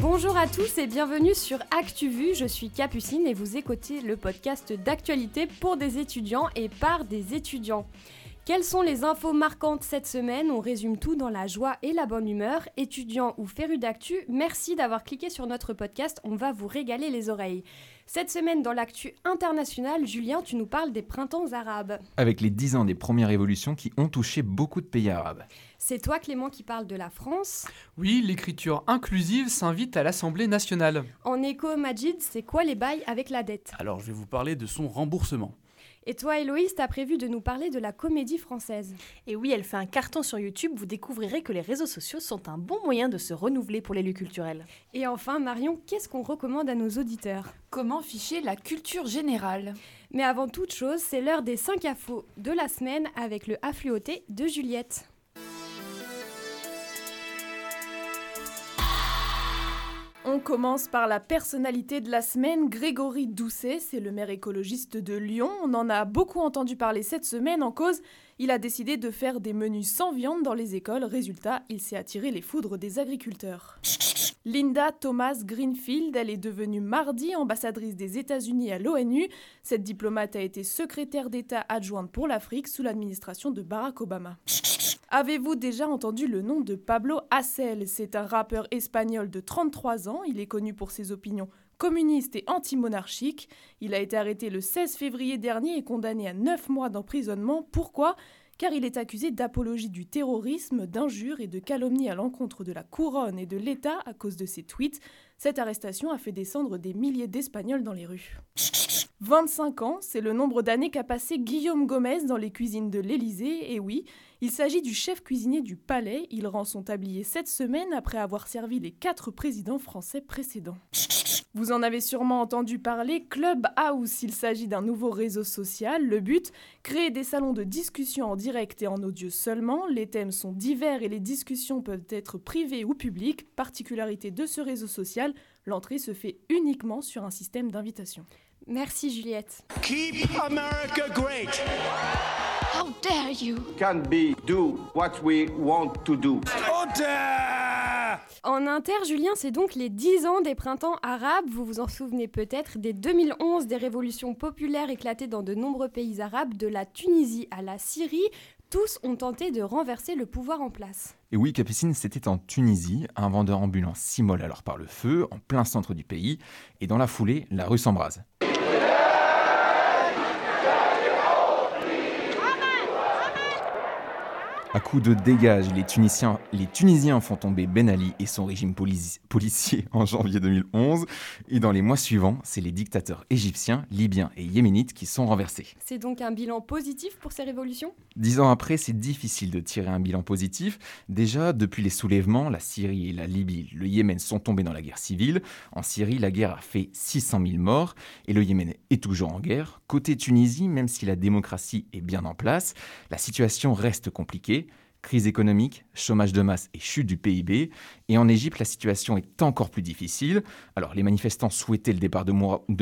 Bonjour à tous et bienvenue sur ActuVu, je suis Capucine et vous écoutez le podcast d'actualité pour des étudiants et par des étudiants. Quelles sont les infos marquantes cette semaine? On résume tout dans la joie et la bonne humeur. Étudiants ou férus d'actu, merci d'avoir cliqué sur notre podcast, on va vous régaler les oreilles. Cette semaine, dans l'actu internationale, Julien, tu nous parles des printemps arabes. Avec les 10 ans des premières révolutions qui ont touché beaucoup de pays arabes. C'est toi, Clément, qui parle de la France? Oui, l'écriture inclusive s'invite à l'Assemblée nationale. En écho, Majid, c'est quoi les bails avec la dette? Alors, je vais vous parler de son remboursement. Et toi, Héloïse, t'as prévu de nous parler de la comédie française. Et oui, elle fait un carton sur YouTube, vous découvrirez que les réseaux sociaux sont un bon moyen de se renouveler pour l'élu culturel. Et enfin, Marion, qu'est-ce qu'on recommande à nos auditeurs? Comment ficher la culture générale? Mais avant toute chose, c'est l'heure des 5 infos de la semaine avec le affluoté de Juliette. On commence par la personnalité de la semaine, Grégory Doucet, c'est le maire écologiste de Lyon. On en a beaucoup entendu parler cette semaine en cause. Il a décidé de faire des menus sans viande dans les écoles. Résultat, il s'est attiré les foudres des agriculteurs. Linda Thomas Greenfield, elle est devenue mardi ambassadrice des États-Unis à l'ONU. Cette diplomate a été secrétaire d'État adjointe pour l'Afrique sous l'administration de Barack Obama. Avez-vous déjà entendu le nom de Pablo Hasél? C'est un rappeur espagnol de 33 ans. Il est connu pour ses opinions communistes et anti-monarchiques. Il a été arrêté le 16 février dernier et condamné à 9 mois d'emprisonnement. Pourquoi? Car il est accusé d'apologie du terrorisme, d'injures et de calomnie à l'encontre de la couronne et de l'État à cause de ses tweets. Cette arrestation a fait descendre des milliers d'Espagnols dans les rues. 25 ans, c'est le nombre d'années qu'a passé Guillaume Gomez dans les cuisines de l'Élysée, et oui, il s'agit du chef cuisinier du palais, il rend son tablier cette semaine après avoir servi les quatre présidents français précédents. Vous en avez sûrement entendu parler, Clubhouse, il s'agit d'un nouveau réseau social. Le but, créer des salons de discussion en direct et en audio seulement. Les thèmes sont divers et les discussions peuvent être privées ou publiques. Particularité de ce réseau social, l'entrée se fait uniquement sur un système d'invitation. Merci Juliette. Keep America great. How dare you? Can be do what we want to do. En inter, Julien, c'est donc les 10 ans des printemps arabes. Vous vous en souvenez peut-être, dès 2011, des révolutions populaires éclatées dans de nombreux pays arabes, de la Tunisie à la Syrie. Tous ont tenté de renverser le pouvoir en place. Et oui, Capucine, c'était en Tunisie. Un vendeur ambulant s'immole alors par le feu, en plein centre du pays. Et dans la foulée, la rue s'embrase. À coup de dégage, les Tunisiens, les Tunisiens font tomber Ben Ali et son régime polici- policier en janvier 2011. Et dans les mois suivants, c'est les dictateurs égyptiens, libyens et yéménites qui sont renversés. C'est donc un bilan positif pour ces révolutions? Dix ans après, c'est difficile de tirer un bilan positif. Déjà, depuis les soulèvements, la Syrie et la Libye, le Yémen sont tombés dans la guerre civile. En Syrie, la guerre a fait 600 000 morts et le Yémen est toujours en guerre. Côté Tunisie, même si la démocratie est bien en place, la situation reste compliquée. Crise économique, chômage de masse et chute du PIB. Et en Égypte, la situation est encore plus difficile. Alors, les manifestants souhaitaient le départ de,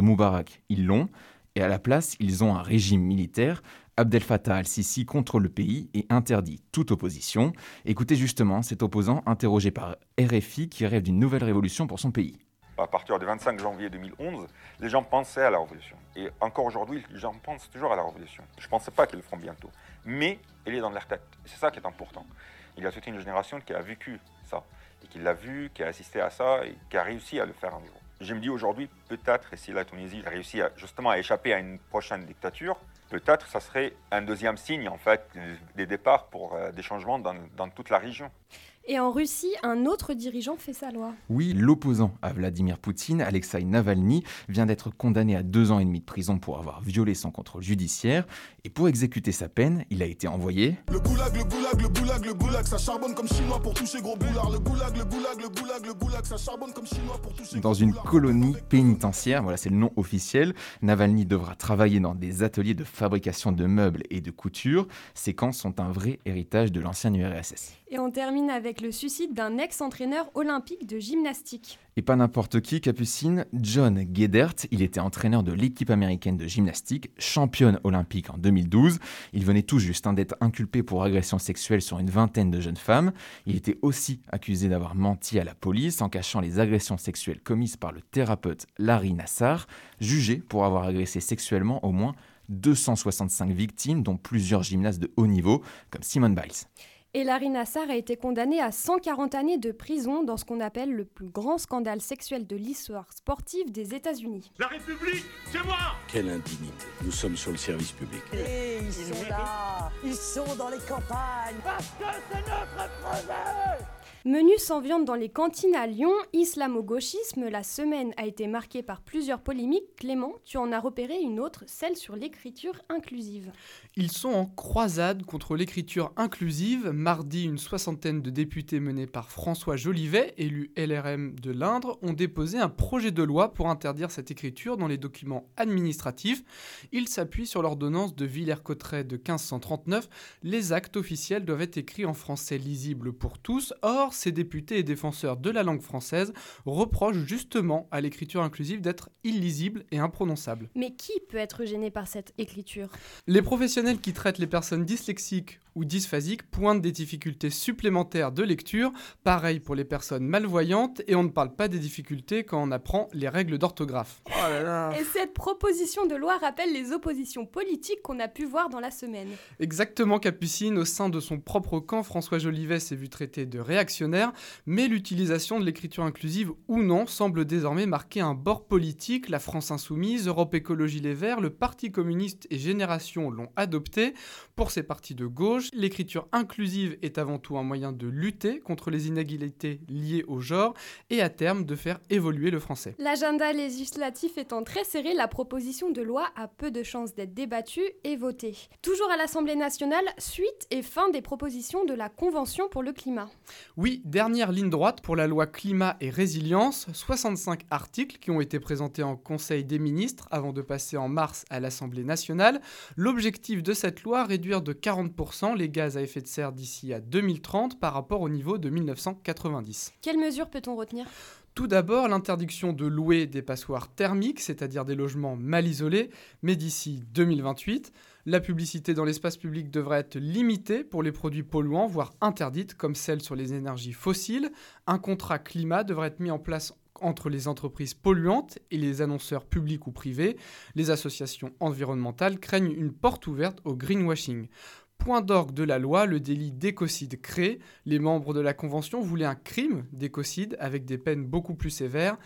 Moubarak, ils l'ont. Et à la place, ils ont un régime militaire. Abdel Fattah al-Sisi contrôle le pays et interdit toute opposition. Écoutez justement cet opposant interrogé par RFI qui rêve d'une nouvelle révolution pour son pays. à partir du 25 janvier 2011, les gens pensaient à la révolution. Et encore aujourd'hui, les gens pensent toujours à la révolution. Je ne pensais pas qu'ils le feront bientôt. Mais elle est dans leur tête. C'est ça qui est important. Il y a toute une génération qui a vécu ça, et qui l'a vu, qui a assisté à ça, et qui a réussi à le faire un jour. Je me dis aujourd'hui, peut-être, si la Tunisie a réussi à, justement à échapper à une prochaine dictature, peut-être ça serait un deuxième signe, en fait, des départs pour euh, des changements dans toute la région. Et en Russie, un autre dirigeant fait sa loi. Oui, l'opposant à Vladimir Poutine, Alexei Navalny, vient d'être condamné à deux ans et demi de prison pour avoir violé son contrôle judiciaire. Et pour exécuter sa peine, il a été envoyé Le goulag, le goulag, le goulag, le goulag, ça charbonne comme chinois pour toucher gros boulard. Le goulag, le goulag, le goulag, le goulag, ça charbonne comme chinois pour toucher dans une colonie pénitentiaire. Voilà, c'est le nom officiel. Navalny devra travailler dans des ateliers de fabrication de meubles et de couture. Ces camps sont un vrai héritage de l'ancienne URSS. Et on termine avec le suicide d'un ex-entraîneur olympique de gymnastique. Et pas n'importe qui, Capucine, John Guedert, il était entraîneur de l'équipe américaine de gymnastique, championne olympique en 2012. Il venait tout juste hein, d'être inculpé pour agression sexuelle sur une vingtaine de jeunes femmes. Il était aussi accusé d'avoir menti à la police en cachant les agressions sexuelles commises par le thérapeute Larry Nassar, jugé pour avoir agressé sexuellement au moins 265 victimes, dont plusieurs gymnastes de haut niveau, comme Simone Biles. Et Larry Nassar a été condamné à 140 années de prison dans ce qu'on appelle le plus grand scandale sexuel de l'histoire sportive des États-Unis. La République, c'est moi Quelle indignité. Nous sommes sur le service public. Et ils sont là Ils sont dans les campagnes Parce que c'est notre projet Menu sans viande dans les cantines à Lyon, islamo-gauchisme, la semaine a été marquée par plusieurs polémiques. Clément, tu en as repéré une autre, celle sur l'écriture inclusive. Ils sont en croisade contre l'écriture inclusive. Mardi, une soixantaine de députés menés par François Jolivet, élu LRM de l'Indre, ont déposé un projet de loi pour interdire cette écriture dans les documents administratifs. Ils s'appuient sur l'ordonnance de Villers-Cotterêts de 1539. Les actes officiels doivent être écrits en français lisible pour tous. Or, ces députés et défenseurs de la langue française reprochent justement à l'écriture inclusive d'être illisible et imprononçable. Mais qui peut être gêné par cette écriture? Les professionnels qui traitent les personnes dyslexiques ou dysphasiques pointent des difficultés supplémentaires de lecture, pareil pour les personnes malvoyantes, et on ne parle pas des difficultés quand on apprend les règles d'orthographe. Oh et cette proposition de loi rappelle les oppositions politiques qu'on a pu voir dans la semaine. Exactement, Capucine, au sein de son propre camp, François Jolivet s'est vu traité de réactionnaire, mais l'utilisation de l'écriture inclusive ou non semble désormais marquer un bord politique. La France Insoumise, Europe Écologie Les Verts, le Parti communiste et Génération l'ont adopté. Pour ces partis de gauche, l'écriture inclusive est avant tout un moyen de lutter contre les inégalités liées au genre et à terme de faire évoluer le français. L'agenda législatif étant très serré, la proposition de loi a peu de chances d'être débattue et votée. Toujours à l'Assemblée nationale, suite et fin des propositions de la Convention pour le climat. Oui, dernière ligne droite pour la loi climat et résilience, 65 articles qui ont été présentés en Conseil des ministres avant de passer en mars à l'Assemblée nationale. L'objectif de cette loi, réduire de 40% les gaz à effet de serre d'ici à 2030 par rapport au niveau de 1990. Quelles mesures peut-on retenir? Tout d'abord, l'interdiction de louer des passoires thermiques, c'est-à-dire des logements mal isolés, mais d'ici 2028. La publicité dans l'espace public devrait être limitée pour les produits polluants, voire interdite, comme celle sur les énergies fossiles. Un contrat climat devrait être mis en place entre les entreprises polluantes et les annonceurs publics ou privés. Les associations environnementales craignent une porte ouverte au greenwashing. Point d'orgue de la loi, le délit d'écocide créé. Les membres de la Convention voulaient un crime d'écocide avec des peines beaucoup plus sévères.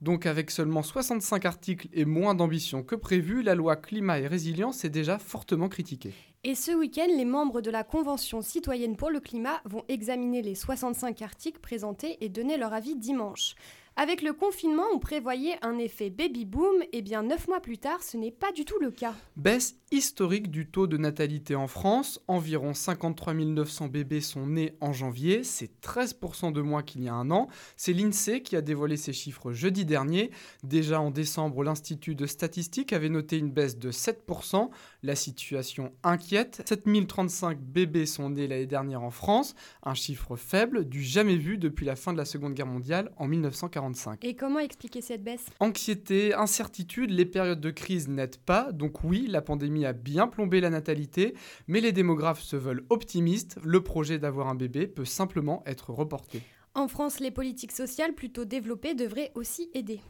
Donc avec seulement 65 articles et moins d'ambition que prévu, la loi climat et résilience est déjà fortement critiquée. Et ce week-end, les membres de la Convention citoyenne pour le climat vont examiner les 65 articles présentés et donner leur avis dimanche. Avec le confinement, on prévoyait un effet baby-boom, et bien neuf mois plus tard, ce n'est pas du tout le cas. Baisse historique du taux de natalité en France, environ 53 900 bébés sont nés en janvier, c'est 13% de moins qu'il y a un an. C'est l'INSEE qui a dévoilé ces chiffres jeudi dernier. Déjà en décembre, l'Institut de statistique avait noté une baisse de 7%. La situation inquiète. 7035 bébés sont nés l'année dernière en France, un chiffre faible, du jamais vu depuis la fin de la Seconde Guerre mondiale en 1945. Et comment expliquer cette baisse? Anxiété, incertitude, les périodes de crise n'aident pas. Donc oui, la pandémie a bien plombé la natalité, mais les démographes se veulent optimistes. Le projet d'avoir un bébé peut simplement être reporté. En France, les politiques sociales plutôt développées devraient aussi aider.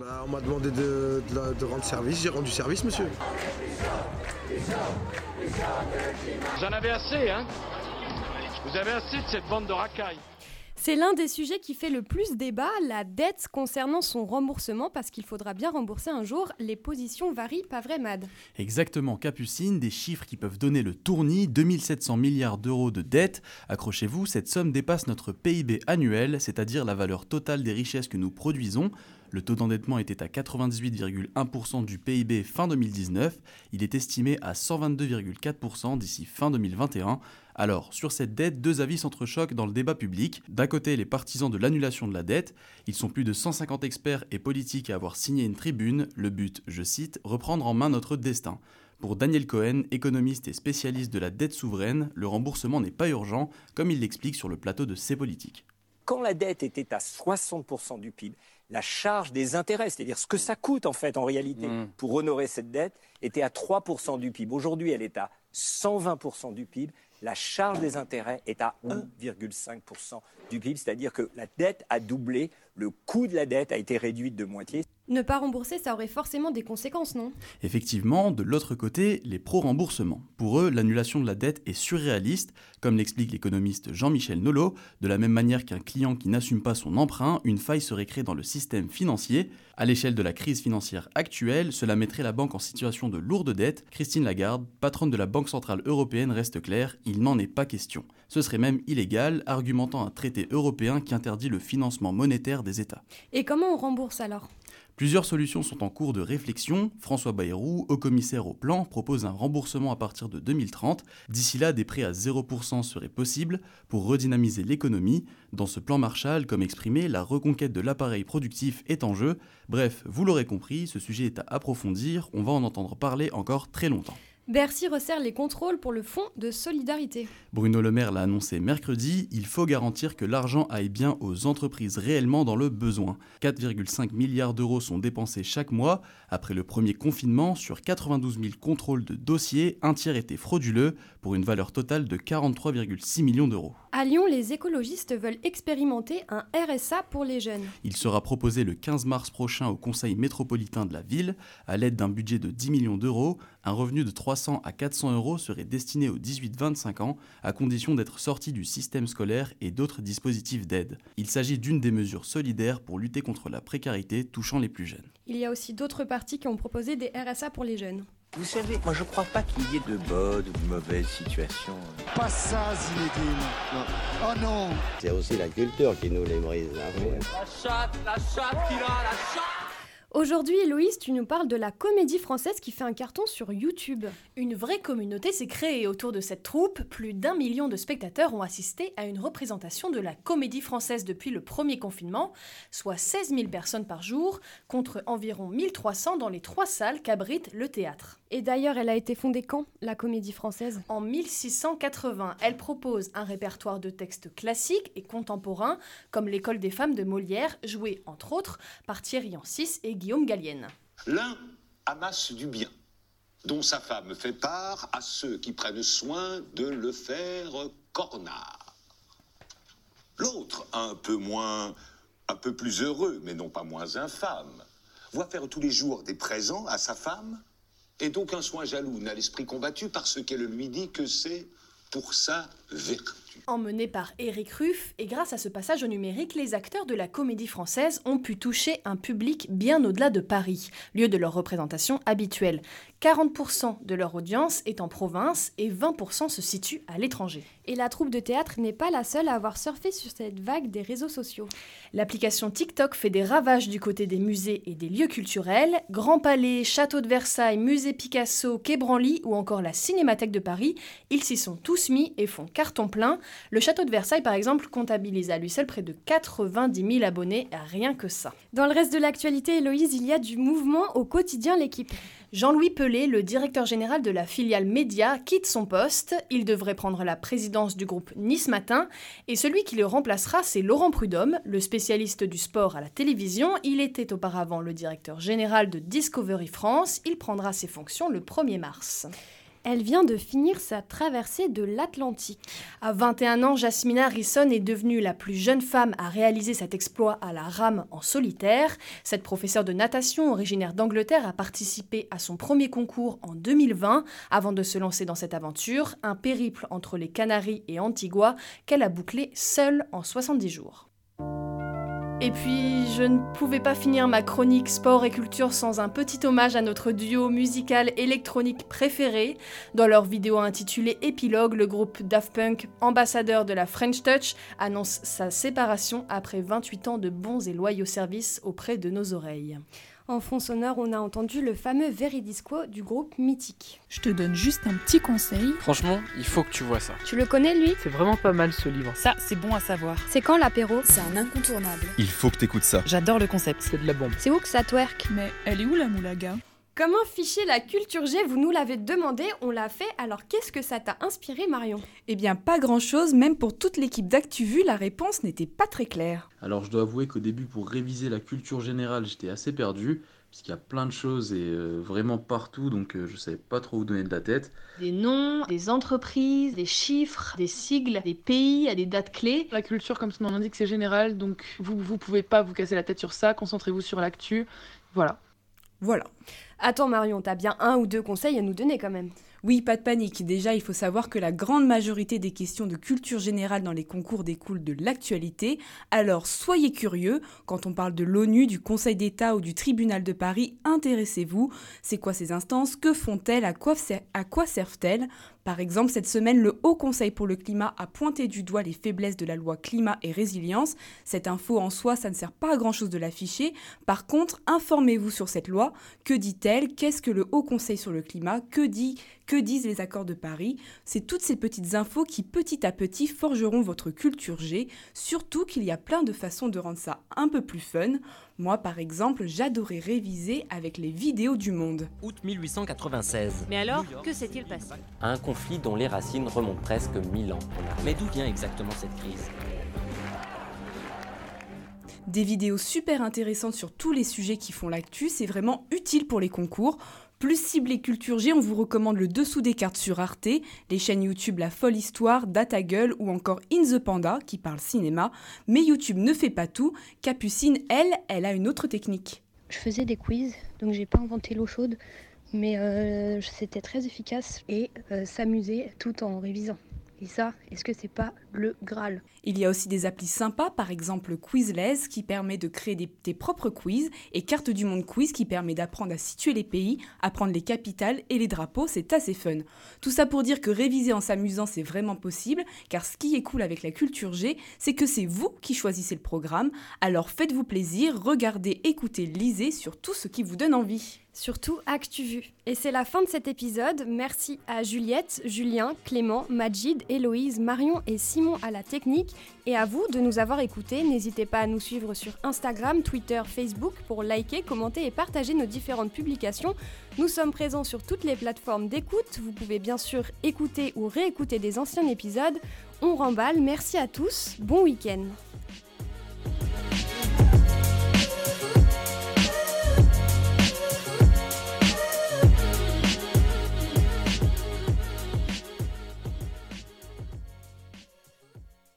Bah, on m'a demandé de, rendre service, j'ai rendu service, monsieur. Vous en avez assez, hein? Vous avez assez de cette bande de racailles. C'est l'un des sujets qui fait le plus débat, la dette concernant son remboursement, parce qu'il faudra bien rembourser un jour. Les positions varient, pas vrai, Mad? Exactement, Capucine, des chiffres qui peuvent donner le tournis 2700 milliards d'euros de dette. Accrochez-vous, cette somme dépasse notre PIB annuel, c'est-à-dire la valeur totale des richesses que nous produisons. Le taux d'endettement était à 98,1% du PIB fin 2019. Il est estimé à 122,4% d'ici fin 2021. Alors, sur cette dette, deux avis s'entrechoquent dans le débat public. D'un côté, les partisans de l'annulation de la dette. Ils sont plus de 150 experts et politiques à avoir signé une tribune. Le but, je cite, reprendre en main notre destin. Pour Daniel Cohen, économiste et spécialiste de la dette souveraine, le remboursement n'est pas urgent, comme il l'explique sur le plateau de C'est politique. Quand la dette était à 60% du PIB, la charge des intérêts, c'est-à-dire ce que ça coûte en fait en réalité Mm. pour honorer cette dette, était à 3% du PIB. Aujourd'hui, elle est à 120% du PIB. La charge des intérêts est à 1,5% du PIB, c'est-à-dire que la dette a doublé, le coût de la dette a été réduit de moitié. Ne pas rembourser, ça aurait forcément des conséquences, non? Effectivement, de l'autre côté, les pro-remboursements. Pour eux, l'annulation de la dette est surréaliste, comme l'explique l'économiste Jean-Michel Nolot. De la même manière qu'un client qui n'assume pas son emprunt, une faille serait créée dans le système financier. À l'échelle de la crise financière actuelle, cela mettrait la banque en situation de lourde dette. Christine Lagarde, patronne de la Banque Centrale Européenne, reste claire, il n'en est pas question. Ce serait même illégal, argumentant un traité européen qui interdit le financement monétaire des États. Et comment on rembourse alors? Plusieurs solutions sont en cours de réflexion. François Bayrou, haut commissaire au plan, propose un remboursement à partir de 2030. D'ici là, des prêts à 0% seraient possibles pour redynamiser l'économie. Dans ce plan Marshall, comme exprimé, la reconquête de l'appareil productif est en jeu. Bref, vous l'aurez compris, ce sujet est à approfondir, on va en entendre parler encore très longtemps. Bercy resserre les contrôles pour le fonds de solidarité. Bruno Le Maire l'a annoncé mercredi, il faut garantir que l'argent aille bien aux entreprises réellement dans le besoin. 4,5 milliards d'euros sont dépensés chaque mois. Après le premier confinement, sur 92 000 contrôles de dossiers, un tiers étaient frauduleux pour une valeur totale de 43,6 millions d'euros. À Lyon, les écologistes veulent expérimenter un RSA pour les jeunes. Il sera proposé le 15 mars prochain au Conseil métropolitain de la ville. À l'aide d'un budget de 10 millions d'euros, un revenu de 300 à 400 euros serait destiné aux 18-25 ans, à condition d'être sorti du système scolaire et d'autres dispositifs d'aide. Il s'agit d'une des mesures solidaires pour lutter contre la précarité touchant les plus jeunes. Il y a aussi d'autres partis qui ont proposé des RSA pour les jeunes. Vous savez, moi je crois pas qu'il y ait de bonnes ou de mauvaises situations. Pas ça, Zinedine. Non. Oh non C'est aussi la culture qui nous les brise. hein. La chatte, la chatte qu'il a, la chatte Aujourd'hui, Héloïse, tu nous parles de la comédie française qui fait un carton sur YouTube. Une vraie communauté s'est créée autour de cette troupe. Plus d'un million de spectateurs ont assisté à une représentation de la comédie française depuis le premier confinement, soit 16 000 personnes par jour, contre environ 1300 dans les trois salles qu'abrite le théâtre. Et d'ailleurs, elle a été fondée quand, la comédie française? En 1680, elle propose un répertoire de textes classiques et contemporains, comme L'école des femmes de Molière, jouée entre autres par Thierry Ancis et Guillaume Gallienne. L'un amasse du bien, dont sa femme fait part à ceux qui prennent soin de le faire cornard. L'autre, un peu moins, un peu plus heureux, mais non pas moins infâme, voit faire tous les jours des présents à sa femme, et d'aucun soin jaloux n'a l'esprit combattu parce qu'elle lui dit que c'est pour sa vertu. Emmené par Éric Ruff, et grâce à ce passage au numérique, les acteurs de la comédie française ont pu toucher un public bien au-delà de Paris, lieu de leur représentation habituelle. 40% de leur audience est en province et 20% se situe à l'étranger. Et la troupe de théâtre n'est pas la seule à avoir surfé sur cette vague des réseaux sociaux. L'application TikTok fait des ravages du côté des musées et des lieux culturels. Grand Palais, Château de Versailles, Musée Picasso, Quai Branly ou encore la Cinémathèque de Paris, ils s'y sont tous mis et font carton plein. Le Château de Versailles, par exemple, comptabilise à lui seul près de 90 000 abonnés, rien que ça. Dans le reste de l'actualité, Héloïse, il y a du mouvement au quotidien l'équipe. Jean-Louis Pelé, le directeur général de la filiale Média, quitte son poste. Il devrait prendre la présidence du groupe Nice Matin. Et celui qui le remplacera, c'est Laurent Prudhomme, le spécialiste du sport à la télévision. Il était auparavant le directeur général de Discovery France. Il prendra ses fonctions le 1er mars. Elle vient de finir sa traversée de l'Atlantique. À 21 ans, Jasmina Harrison est devenue la plus jeune femme à réaliser cet exploit à la rame en solitaire. Cette professeure de natation originaire d'Angleterre a participé à son premier concours en 2020 avant de se lancer dans cette aventure, un périple entre les Canaries et Antigua qu'elle a bouclé seule en 70 jours. Et puis, je ne pouvais pas finir ma chronique sport et culture sans un petit hommage à notre duo musical électronique préféré. Dans leur vidéo intitulée Épilogue, le groupe Daft Punk, ambassadeur de la French Touch, annonce sa séparation après 28 ans de bons et loyaux services auprès de nos oreilles. En fond sonore, on a entendu le fameux Veridisco du groupe Mythique. Je te donne juste un petit conseil. Franchement, il faut que tu vois ça. Tu le connais lui? C'est vraiment pas mal ce livre. Ça, c'est bon à savoir. C'est quand l'apéro? C'est un incontournable. Il faut que t'écoutes ça. J'adore le concept. C'est de la bombe. C'est où que ça twerk? Mais elle est où la moulaga? Comment ficher la culture G Vous nous l'avez demandé, on l'a fait. Alors qu'est-ce que ça t'a inspiré, Marion? Eh bien, pas grand-chose. Même pour toute l'équipe d'ActuVu, la réponse n'était pas très claire. Alors je dois avouer qu'au début, pour réviser la culture générale, j'étais assez perdu puisqu'il y a plein de choses et euh, vraiment partout, donc euh, je savais pas trop où donner de la tête. Des noms, des entreprises, des chiffres, des sigles, des pays, à des dates clés. La culture, comme son nom l'indique, c'est général, donc vous vous pouvez pas vous casser la tête sur ça, concentrez-vous sur l'actu, voilà. Voilà. Attends Marion, t'as bien un ou deux conseils à nous donner quand même. Oui, pas de panique. Déjà, il faut savoir que la grande majorité des questions de culture générale dans les concours découlent de l'actualité. Alors, soyez curieux. Quand on parle de l'ONU, du Conseil d'État ou du Tribunal de Paris, intéressez-vous. C'est quoi ces instances? Que font-elles? À quoi, à quoi servent-elles? Par exemple, cette semaine, le Haut Conseil pour le climat a pointé du doigt les faiblesses de la loi climat et résilience. Cette info en soi, ça ne sert pas à grand-chose de l'afficher. Par contre, informez-vous sur cette loi. Que dit-elle? Qu'est-ce que le Haut Conseil sur le climat? Que dit que disent les accords de Paris? C'est toutes ces petites infos qui petit à petit forgeront votre culture G, surtout qu'il y a plein de façons de rendre ça un peu plus fun. Moi par exemple, j'adorais réviser avec les vidéos du monde. Août 1896. Mais alors, que s'est-il passé? Un conflit dont les racines remontent presque mille ans. Mais d'où vient exactement cette crise? Des vidéos super intéressantes sur tous les sujets qui font l'actu, c'est vraiment utile pour les concours. Plus ciblé culture G, on vous recommande le dessous des cartes sur Arte, les chaînes YouTube La Folle Histoire, Data Gueule ou encore In the Panda qui parle cinéma. Mais YouTube ne fait pas tout. Capucine, elle, elle a une autre technique. Je faisais des quiz, donc j'ai pas inventé l'eau chaude, mais euh, c'était très efficace et euh, s'amuser tout en révisant. Et ça, est-ce que c'est pas le Graal? Il y a aussi des applis sympas, par exemple Quizless qui permet de créer tes propres quiz et Carte du Monde Quiz qui permet d'apprendre à situer les pays, apprendre les capitales et les drapeaux, c'est assez fun. Tout ça pour dire que réviser en s'amusant c'est vraiment possible, car ce qui est cool avec la culture G, c'est que c'est vous qui choisissez le programme, alors faites-vous plaisir, regardez, écoutez, lisez sur tout ce qui vous donne envie. Surtout ActuVu. Et c'est la fin de cet épisode. Merci à Juliette, Julien, Clément, Majid, Héloïse, Marion et Simon à la technique. Et à vous de nous avoir écoutés. N'hésitez pas à nous suivre sur Instagram, Twitter, Facebook pour liker, commenter et partager nos différentes publications. Nous sommes présents sur toutes les plateformes d'écoute. Vous pouvez bien sûr écouter ou réécouter des anciens épisodes. On remballe. Merci à tous. Bon week-end.